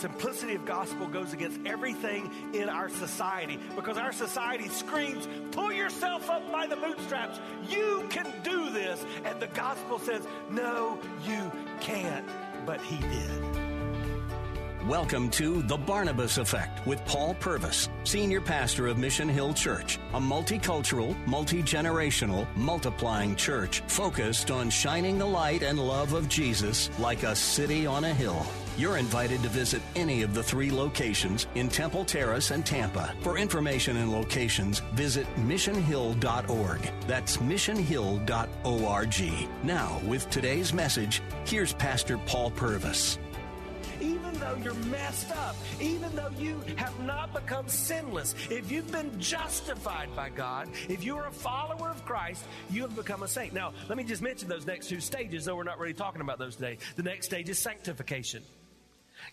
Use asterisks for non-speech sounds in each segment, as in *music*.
simplicity of gospel goes against everything in our society because our society screams, pull yourself up by the bootstraps. You can do this. And the gospel says, no, you can't. But he did. Welcome to The Barnabas Effect with Paul Purvis, Senior Pastor of Mission Hill Church, a multicultural, multi generational, multiplying church focused on shining the light and love of Jesus like a city on a hill. You're invited to visit any of the three locations in Temple Terrace and Tampa. For information and locations, visit missionhill.org. That's missionhill.org. Now, with today's message, here's Pastor Paul Purvis even though you're messed up, even though you have not become sinless, if you've been justified by God, if you are a follower of Christ, you have become a saint. Now, let me just mention those next two stages, though we're not really talking about those today. The next stage is sanctification.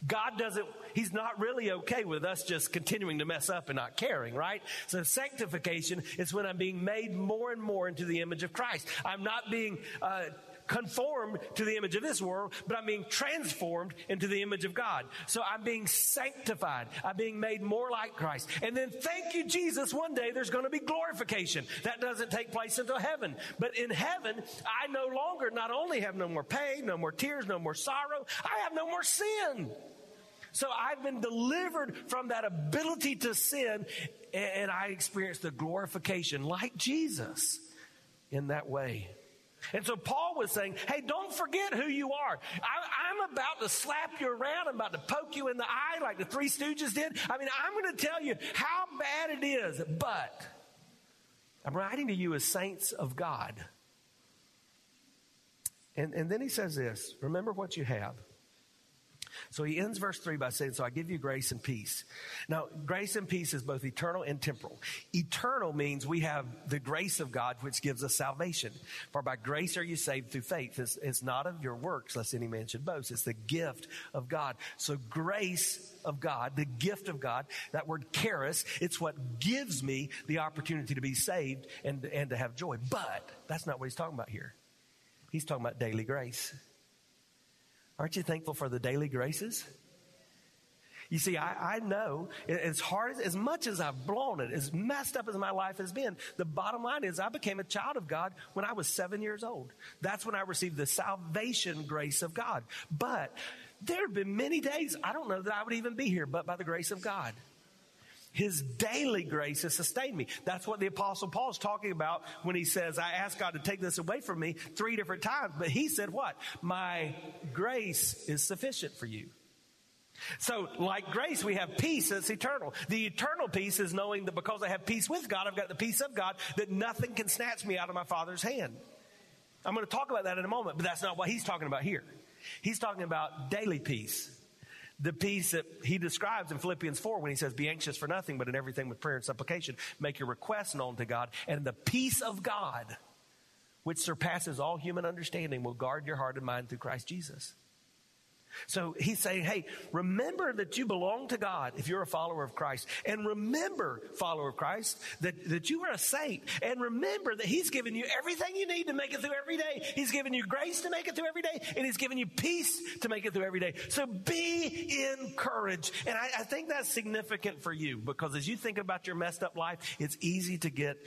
God doesn't, He's not really okay with us just continuing to mess up and not caring, right? So sanctification is when I'm being made more and more into the image of Christ. I'm not being, uh, conformed to the image of this world, but I'm being transformed into the image of God. So I'm being sanctified. I'm being made more like Christ. And then thank you, Jesus, one day there's going to be glorification. That doesn't take place until heaven. But in heaven, I no longer not only have no more pain, no more tears, no more sorrow, I have no more sin. So I've been delivered from that ability to sin and I experience the glorification like Jesus in that way. And so Paul was saying, hey, don't forget who you are. I, am about to slap you around. I'm about to poke you in the eye like the Three Stooges did. I mean, I'm going to tell you how bad it is, but I'm writing to you as saints of God. And, and then he says this remember what you have. So he ends verse 3 by saying, So I give you grace and peace. Now, grace and peace is both eternal and temporal. Eternal means we have the grace of God, which gives us salvation. For by grace are you saved through faith. It's, it's not of your works, lest any man should boast. It's the gift of God. So, grace of God, the gift of God, that word charis, it's what gives me the opportunity to be saved and, and to have joy. But that's not what he's talking about here. He's talking about daily grace. Aren't you thankful for the daily graces? You see, I, I know as hard as, as much as I've blown it, as messed up as my life has been, the bottom line is I became a child of God when I was seven years old. That's when I received the salvation grace of God. But there have been many days I don't know that I would even be here, but by the grace of God. His daily grace has sustained me. That's what the apostle Paul is talking about when he says, I asked God to take this away from me three different times. But he said what? My grace is sufficient for you. So, like grace, we have peace that's eternal. The eternal peace is knowing that because I have peace with God, I've got the peace of God, that nothing can snatch me out of my Father's hand. I'm going to talk about that in a moment, but that's not what he's talking about here. He's talking about daily peace the peace that he describes in Philippians 4 when he says, Be anxious for nothing, but in everything with prayer and supplication, make your requests known to God, and the peace of God, which surpasses all human understanding, will guard your heart and mind through Christ Jesus. So he's saying, hey, remember that you belong to God if you're a follower of Christ. And remember, follower of Christ, that, that you are a saint. And remember that he's given you everything you need to make it through every day. He's given you grace to make it through every day. And he's given you peace to make it through every day. So be encouraged. And I, I think that's significant for you because as you think about your messed up life, it's easy to get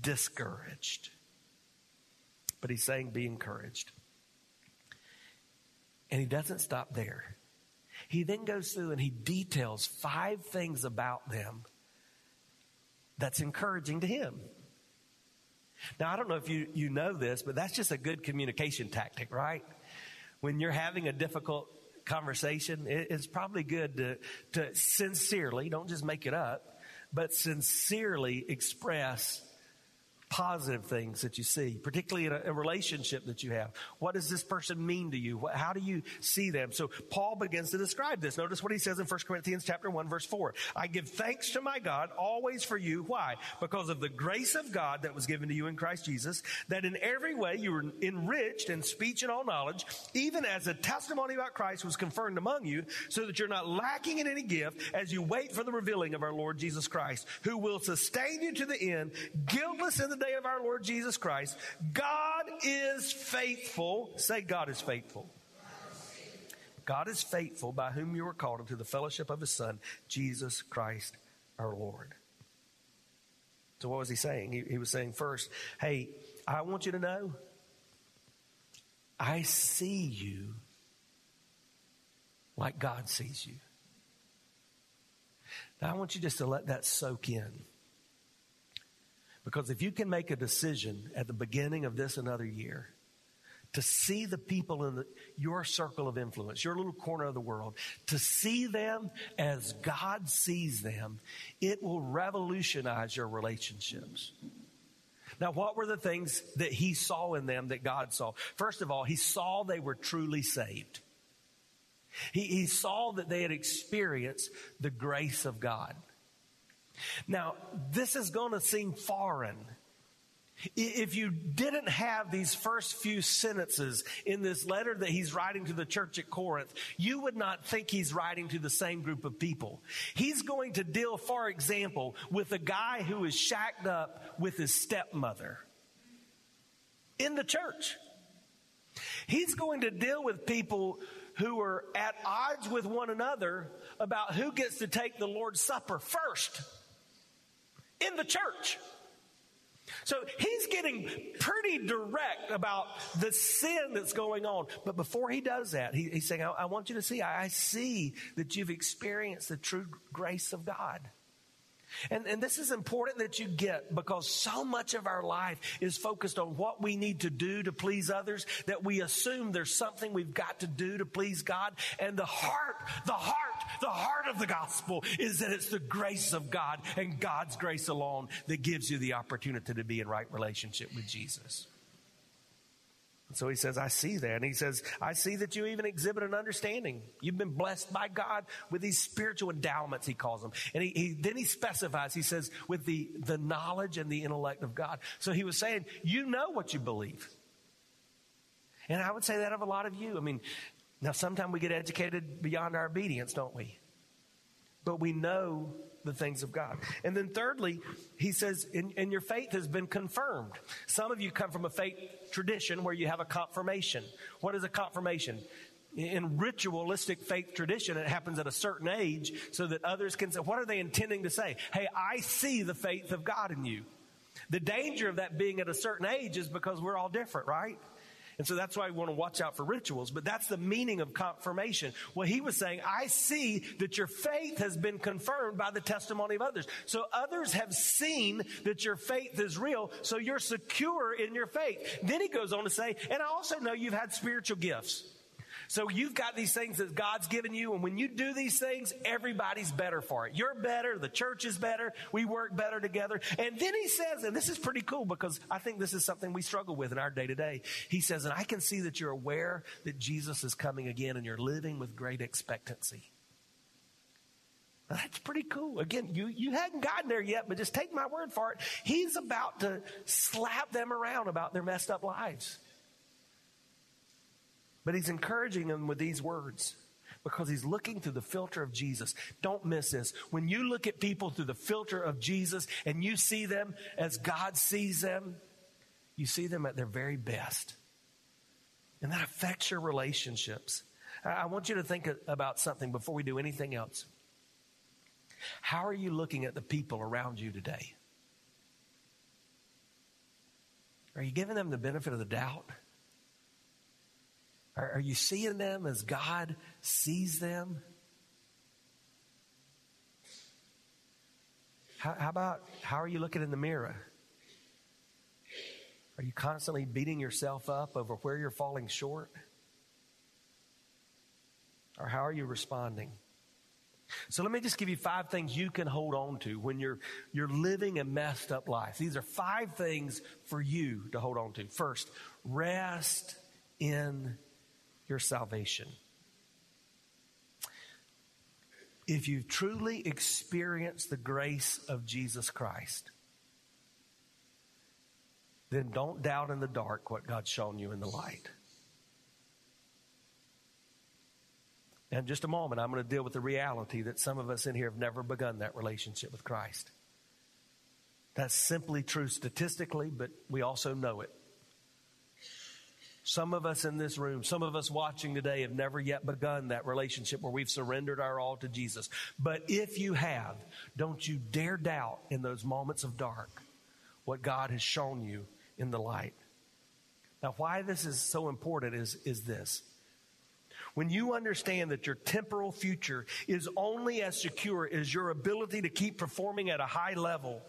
discouraged. But he's saying, be encouraged. And he doesn't stop there. He then goes through and he details five things about them that's encouraging to him. Now, I don't know if you, you know this, but that's just a good communication tactic, right? When you're having a difficult conversation, it's probably good to, to sincerely, don't just make it up, but sincerely express positive things that you see, particularly in a, a, relationship that you have. What does this person mean to you? What, how do you see them? So Paul begins to describe this. Notice what he says in 1 Corinthians chapter 1 verse 4. I give thanks to my God always for you. Why? Because of the grace of God that was given to you in Christ Jesus, that in every way you were enriched in speech and all knowledge, even as a testimony about Christ was confirmed among you, so that you're not lacking in any gift as you wait for the revealing of our Lord Jesus Christ, who will sustain you to the end, guiltless in the day of our Lord Jesus Christ. God is faithful. Say, God is faithful. God is faithful by whom you were called into the fellowship of his Son, Jesus Christ our Lord. So, what was he saying? He, he was saying, first, hey, I want you to know I see you like God sees you. Now, I want you just to let that soak in. Because if you can make a decision at the beginning of this another year to see the people in the, your circle of influence, your little corner of the world, to see them as God sees them, it will revolutionize your relationships. Now, what were the things that he saw in them that God saw? First of all, he saw they were truly saved. He, he saw that they had experienced the grace of God. Now, this is going to seem foreign. If you didn't have these first few sentences in this letter that he's writing to the church at Corinth, you would not think he's writing to the same group of people. He's going to deal, for example, with a guy who is shacked up with his stepmother in the church. He's going to deal with people who are at odds with one another about who gets to take the Lord's Supper first in the church. So he's getting pretty direct about the sin that's going on. But before he does that, he, he's saying, I, I, want you to see, I, I see that you've experienced the true grace of God. And, and this is important that you get because so much of our life is focused on what we need to do to please others that we assume there's something we've got to do to please God. And the heart, the heart, the heart of the gospel is that it's the grace of God and God's grace alone that gives you the opportunity to be in right relationship with Jesus. So he says, I see that. And he says, I see that you even exhibit an understanding. You've been blessed by God with these spiritual endowments, he calls them. And he, he, then he specifies, he says, with the, the knowledge and the intellect of God. So he was saying, you know what you believe. And I would say that of a lot of you. I mean, now sometimes we get educated beyond our obedience, don't we? But we know the things of God. And then thirdly, he says, and, and your faith has been confirmed. Some of you come from a faith tradition where you have a confirmation. What is a confirmation? in ritualistic faith tradition, it happens at a certain age so that others can say, what are they intending to say? Hey, I see the faith of God in you. The danger of that being at a certain age is because we're all different, right? And so that's why we want to watch out for rituals. But that's the meaning of confirmation. Well, he was saying, I see that your faith has been confirmed by the testimony of others. So others have seen that your faith is real. So you're secure in your faith. Then he goes on to say, and I also know you've had spiritual gifts. So you've got these things that God's given you, and when you do these things, everybody's better for it. You're better, the church is better, we work better together. And then he says, and this is pretty cool because I think this is something we struggle with in our day to day. He says, and I can see that you're aware that Jesus is coming again and you're living with great expectancy. That's pretty cool. Again, you, you hadn't gotten there yet, but just take my word for it. He's about to slap them around about their messed up lives. But he's encouraging them with these words because he's looking through the filter of Jesus. Don't miss this. When you look at people through the filter of Jesus and you see them as God sees them, you see them at their very best. And that affects your relationships. I want you to think about something before we do anything else. How are you looking at the people around you today? Are you giving them the benefit of the doubt? Are, are you seeing them as God sees them? How, how about how are you looking in the mirror? Are you constantly beating yourself up over where you're falling short? Or how are you responding? So let me just give you five things you can hold on to when you're, you're living a messed up life. These are five things for you to hold on to. First, rest in your salvation. If you've truly experienced the grace of Jesus Christ, then don't doubt in the dark what God's shown you in the light. In just a moment, I'm going to deal with the reality that some of us in here have never begun that relationship with Christ. That's simply true statistically, but we also know it. Some of us in this room, some of us watching today have never yet begun that relationship where we've surrendered our all to Jesus. But if you have, don't you dare doubt in those moments of dark what God has shown you in the light. Now, why this is so important is, is this. When you understand that your temporal future is only as secure as your ability to keep performing at a high level,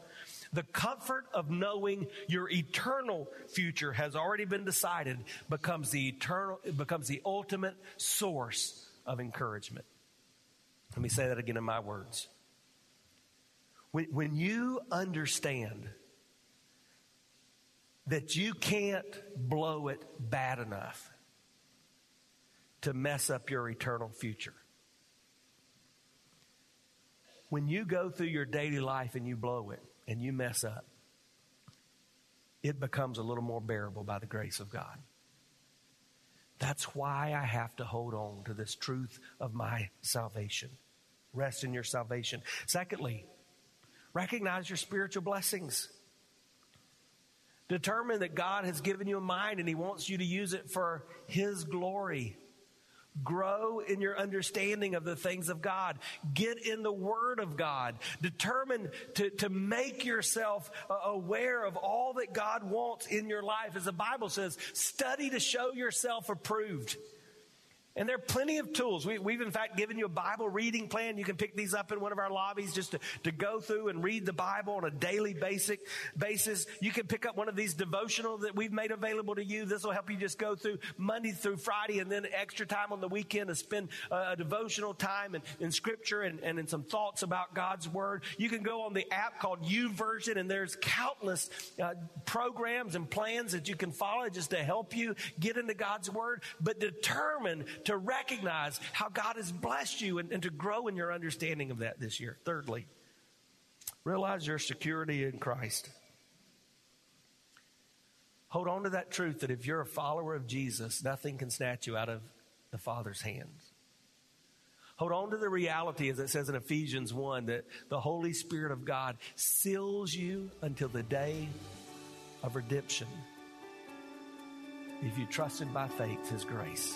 the comfort of knowing your eternal future has already been decided becomes the eternal, becomes the ultimate source of encouragement. Let me say that again in my words. When, when you understand that you can't blow it bad enough to mess up your eternal future. When you go through your daily life and you blow it and you mess up, it becomes a little more bearable by the grace of God. That's why I have to hold on to this truth of my salvation. Rest in your salvation. Secondly, recognize your spiritual blessings. Determine that God has given you a mind and He wants you to use it for His glory. Grow in your understanding of the things of God. Get in the Word of God. Determine to, to make yourself uh, aware of all that God wants in your life. As the Bible says, study to show yourself approved. And there are plenty of tools. We, have in fact given you a Bible reading plan. You can pick these up in one of our lobbies just to, to go through and read the Bible on a daily basic basis. You can pick up one of these devotional that we've made available to you. This will help you just go through Monday through Friday and then extra time on the weekend to spend a devotional time in, in scripture and, and in some thoughts about God's word. You can go on the app called YouVersion and there's countless uh, programs and plans that you can follow just to help you get into God's word, but determine to recognize how God has blessed you and, and to grow in your understanding of that this year. Thirdly, realize your security in Christ. Hold on to that truth that if you're a follower of Jesus, nothing can snatch you out of the Father's hands. Hold on to the reality, as it says in Ephesians 1, that the Holy Spirit of God seals you until the day of redemption. If you trusted by faith, His grace.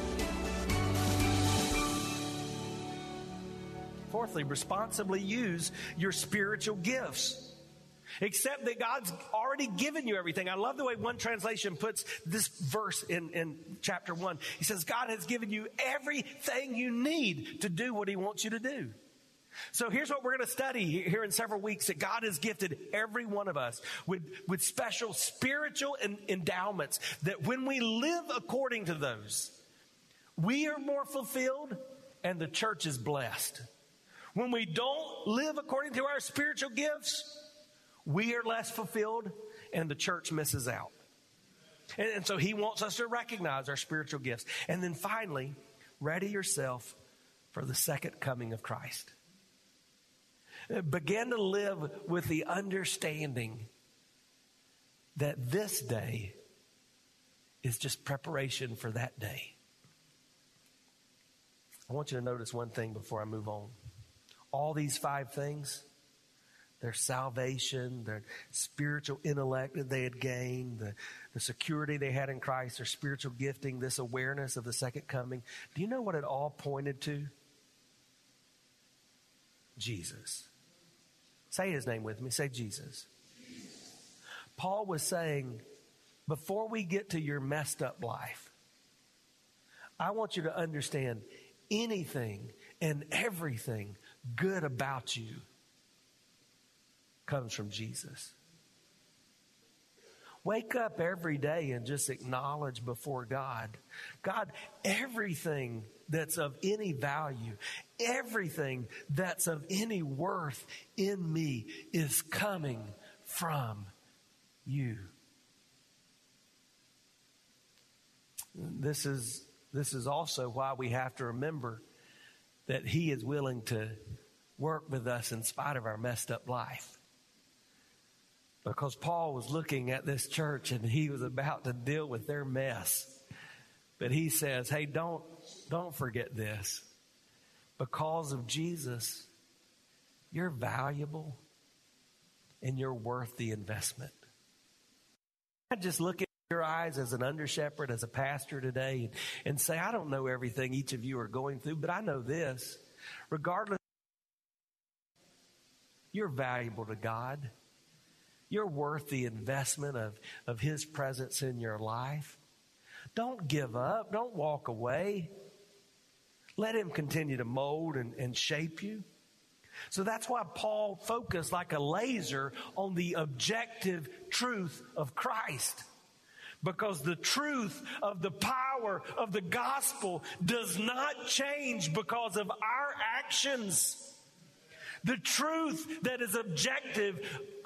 Fourthly, responsibly use your spiritual gifts. Except that God's already given you everything. I love the way one translation puts this verse in, in chapter one. He says, God has given you everything you need to do what He wants you to do. So here's what we're going to study here in several weeks that God has gifted every one of us with, with special spiritual endowments that when we live according to those, we are more fulfilled and the church is blessed. When we don't live according to our spiritual gifts, we are less fulfilled and the church misses out. And, and, so he wants us to recognize our spiritual gifts. And then finally, ready yourself for the second coming of Christ. Begin to live with the understanding that this day is just preparation for that day. I want you to notice one thing before I move on. All these five things, their salvation, their spiritual intellect that they had gained, the, the security they had in Christ, their spiritual gifting, this awareness of the second coming. Do you know what it all pointed to? Jesus. Say his name with me. Say Jesus. Paul was saying, before we get to your messed up life, I want you to understand anything and everything good about you comes from Jesus. Wake up every day and just acknowledge before God God, everything that's of any value, everything that's of any worth in me is coming from you. This is, this is also why we have to remember that He is willing to work with us in spite of our messed up life. Because Paul was looking at this church and he was about to deal with their mess. But he says, hey, don't, don't forget this. Because of Jesus, you're valuable and you're worth the investment. I just look at your eyes as an under shepherd, as a pastor today, and, and say, I don't know everything each of you are going through, but I know this. Regardless, you're valuable to God. You're worth the investment of, of His presence in your life. Don't give up. Don't walk away. Let Him continue to mold and, and shape you. So that's why Paul focused like a laser on the objective truth of Christ. Because the truth of the power of the gospel does not change because of our actions. The truth that is objective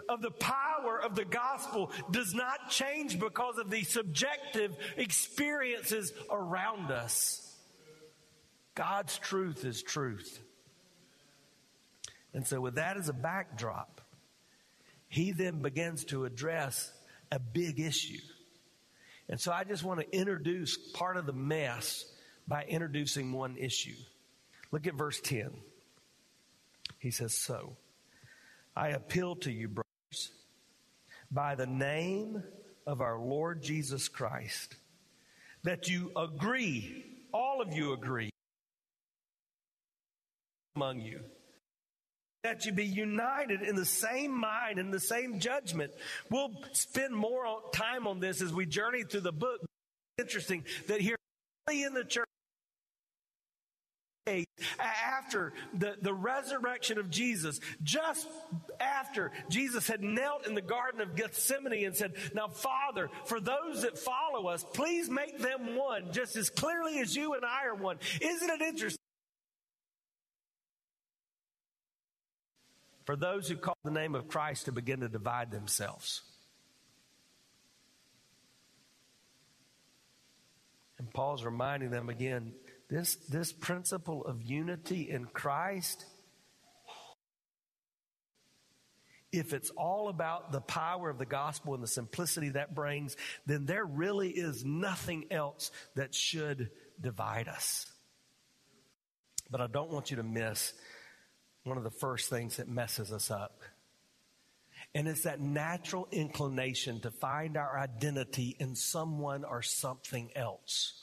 of the power of the gospel does not change because of the subjective experiences around us. God's truth is truth. And so, with that as a backdrop, he then begins to address a big issue. And so, I just want to introduce part of the mess by introducing one issue. Look at verse 10. He says, So, I appeal to you, brothers, by the name of our Lord Jesus Christ, that you agree, all of you agree among you that you be united in the same mind and the same judgment. We'll spend more time on this as we journey through the book. Interesting that here in the church, after the, the resurrection of Jesus, just after Jesus had knelt in the Garden of Gethsemane and said, Now, Father, for those that follow us, please make them one, just as clearly as you and I are one. Isn't it interesting? For those who call the name of Christ to begin to divide themselves. And Paul's reminding them again this, this principle of unity in Christ, if it's all about the power of the gospel and the simplicity that brings, then there really is nothing else that should divide us. But I don't want you to miss one of the first things that messes us up. And it's that natural inclination to find our identity in someone or something else.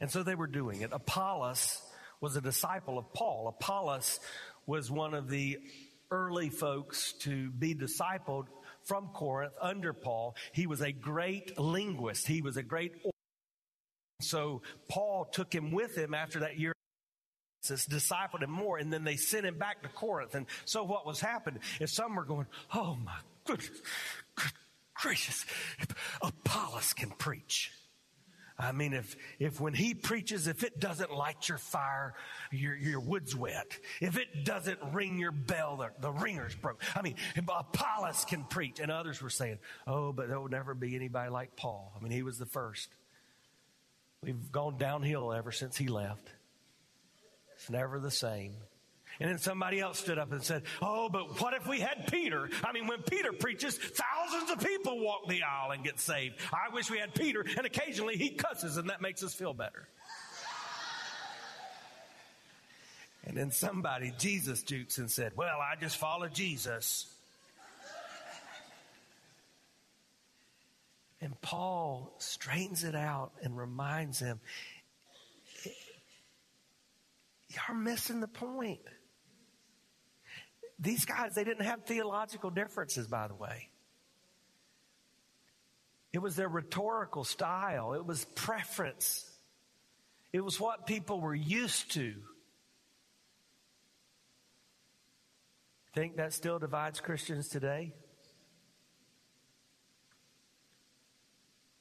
And so they were doing it. Apollos was a disciple of Paul. Apollos was one of the early folks to be discipled from Corinth under Paul. He was a great linguist. He was a great so Paul took him with him after that year discipled him more, and then they sent him back to Corinth. And so what was happening is some were going, Oh my goodness, good gracious, Apollos can preach. I mean, if, if when he preaches, if it doesn't light your fire, your, your wood's wet. If it doesn't ring your bell, the, the ringer's broke. I mean, Apollos can preach. And others were saying, oh, but there will never be anybody like Paul. I mean, he was the first. We've gone downhill ever since he left. It's never the same. And then somebody else stood up and said, Oh, but what if we had Peter? I mean, when Peter preaches, thousands of people walk the aisle and get saved. I wish we had Peter, and occasionally he cusses, and that makes us feel better. And then somebody, Jesus jukes and said, Well, I just follow Jesus. And Paul straightens it out and reminds them, You're missing the point. These guys, they didn't have theological differences, by the way. It was their rhetorical style, it was preference, it was what people were used to. Think that still divides Christians today?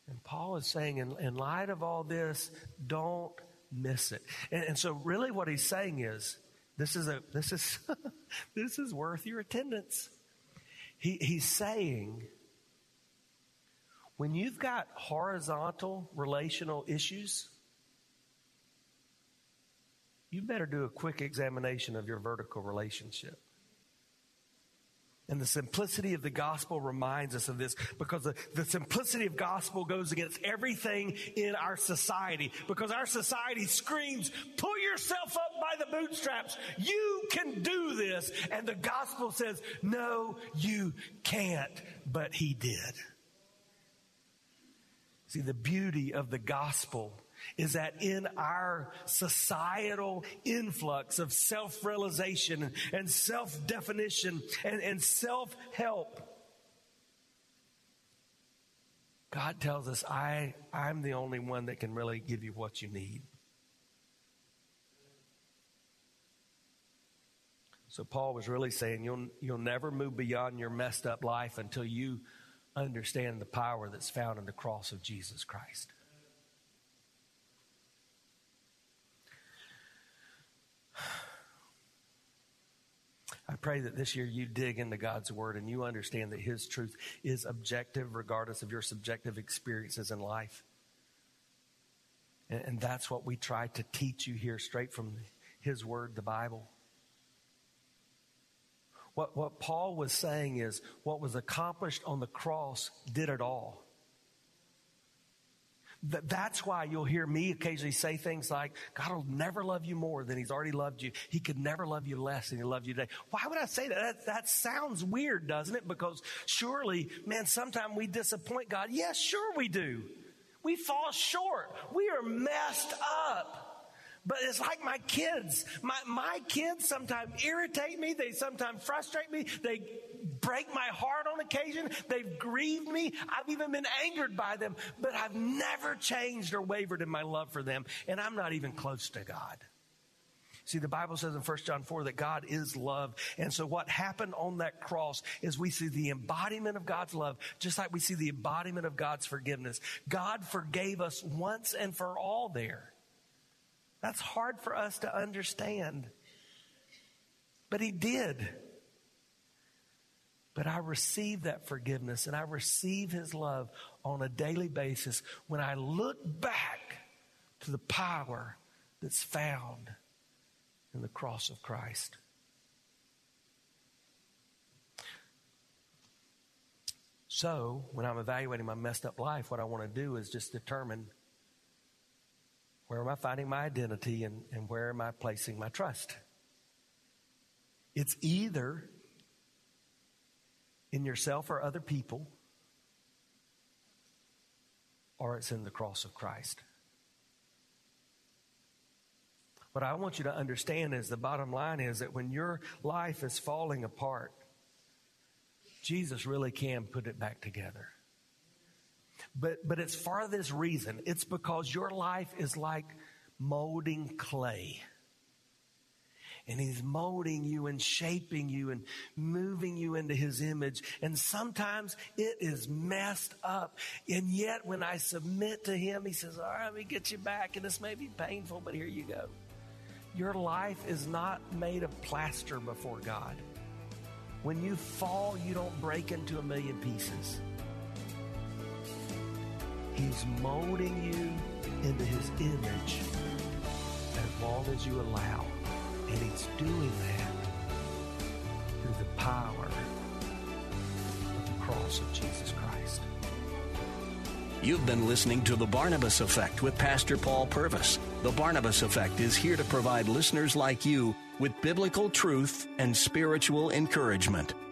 And Paul is saying, in, in light of all this, don't miss it. And, and so, really, what he's saying is, this is a this is *laughs* this is worth your attendance. He, he's saying, when you've got horizontal relational issues, you better do a quick examination of your vertical relationship. And the simplicity of the gospel reminds us of this because the, the, simplicity of gospel goes against everything in our society because our society screams, pull yourself up by the bootstraps. You can do this. And the gospel says, no, you can't. But he did. See, the beauty of the gospel is that in our societal influx of self realization and self definition and, and self help, God tells us, I, I'm the only one that can really give you what you need. So Paul was really saying you'll, you'll never move beyond your messed up life until you understand the power that's found in the cross of Jesus Christ. I pray that this year you dig into God's Word and you understand that His truth is objective regardless of your subjective experiences in life. And, that's what we try to teach you here straight from His Word, the Bible. What, what Paul was saying is what was accomplished on the cross did it all. That's why you'll hear me occasionally say things like, God will never love you more than He's already loved you. He could never love you less than He loved you today. Why would I say that? That, that sounds weird, doesn't it? Because surely, man, sometimes we disappoint God. Yes, sure we do. We fall short. We are messed up. But it's like my kids. My, my kids sometimes irritate me. They sometimes frustrate me. They break my heart on occasion. They've grieved me. I've even been angered by them, but I've never changed or wavered in my love for them. And I'm not even close to God. See, the Bible says in 1 John 4 that God is love. And so what happened on that cross is we see the embodiment of God's love, just like we see the embodiment of God's forgiveness. God forgave us once and for all there. That's hard for us to understand. But He did. But I receive that forgiveness and I receive His love on a daily basis when I look back to the power that's found in the cross of Christ. So, when I'm evaluating my messed up life, what I want to do is just determine where am I finding my identity and, and where am I placing my trust? It's either in yourself or other people, or it's in the cross of Christ. What I want you to understand is the bottom line is that when your life is falling apart, Jesus really can put it back together. But, but it's for this reason. It's because your life is like molding clay. And he's molding you and shaping you and moving you into his image. And sometimes it is messed up. And yet when I submit to him, he says, all right, let me get you back. And this may be painful, but here you go. Your life is not made of plaster before God. When you fall, you don't break into a million pieces. He's molding you into his image as long as you allow. And he's doing that through the power of the cross of Jesus Christ. You've been listening to The Barnabas Effect with Pastor Paul Purvis. The Barnabas Effect is here to provide listeners like you with biblical truth and spiritual encouragement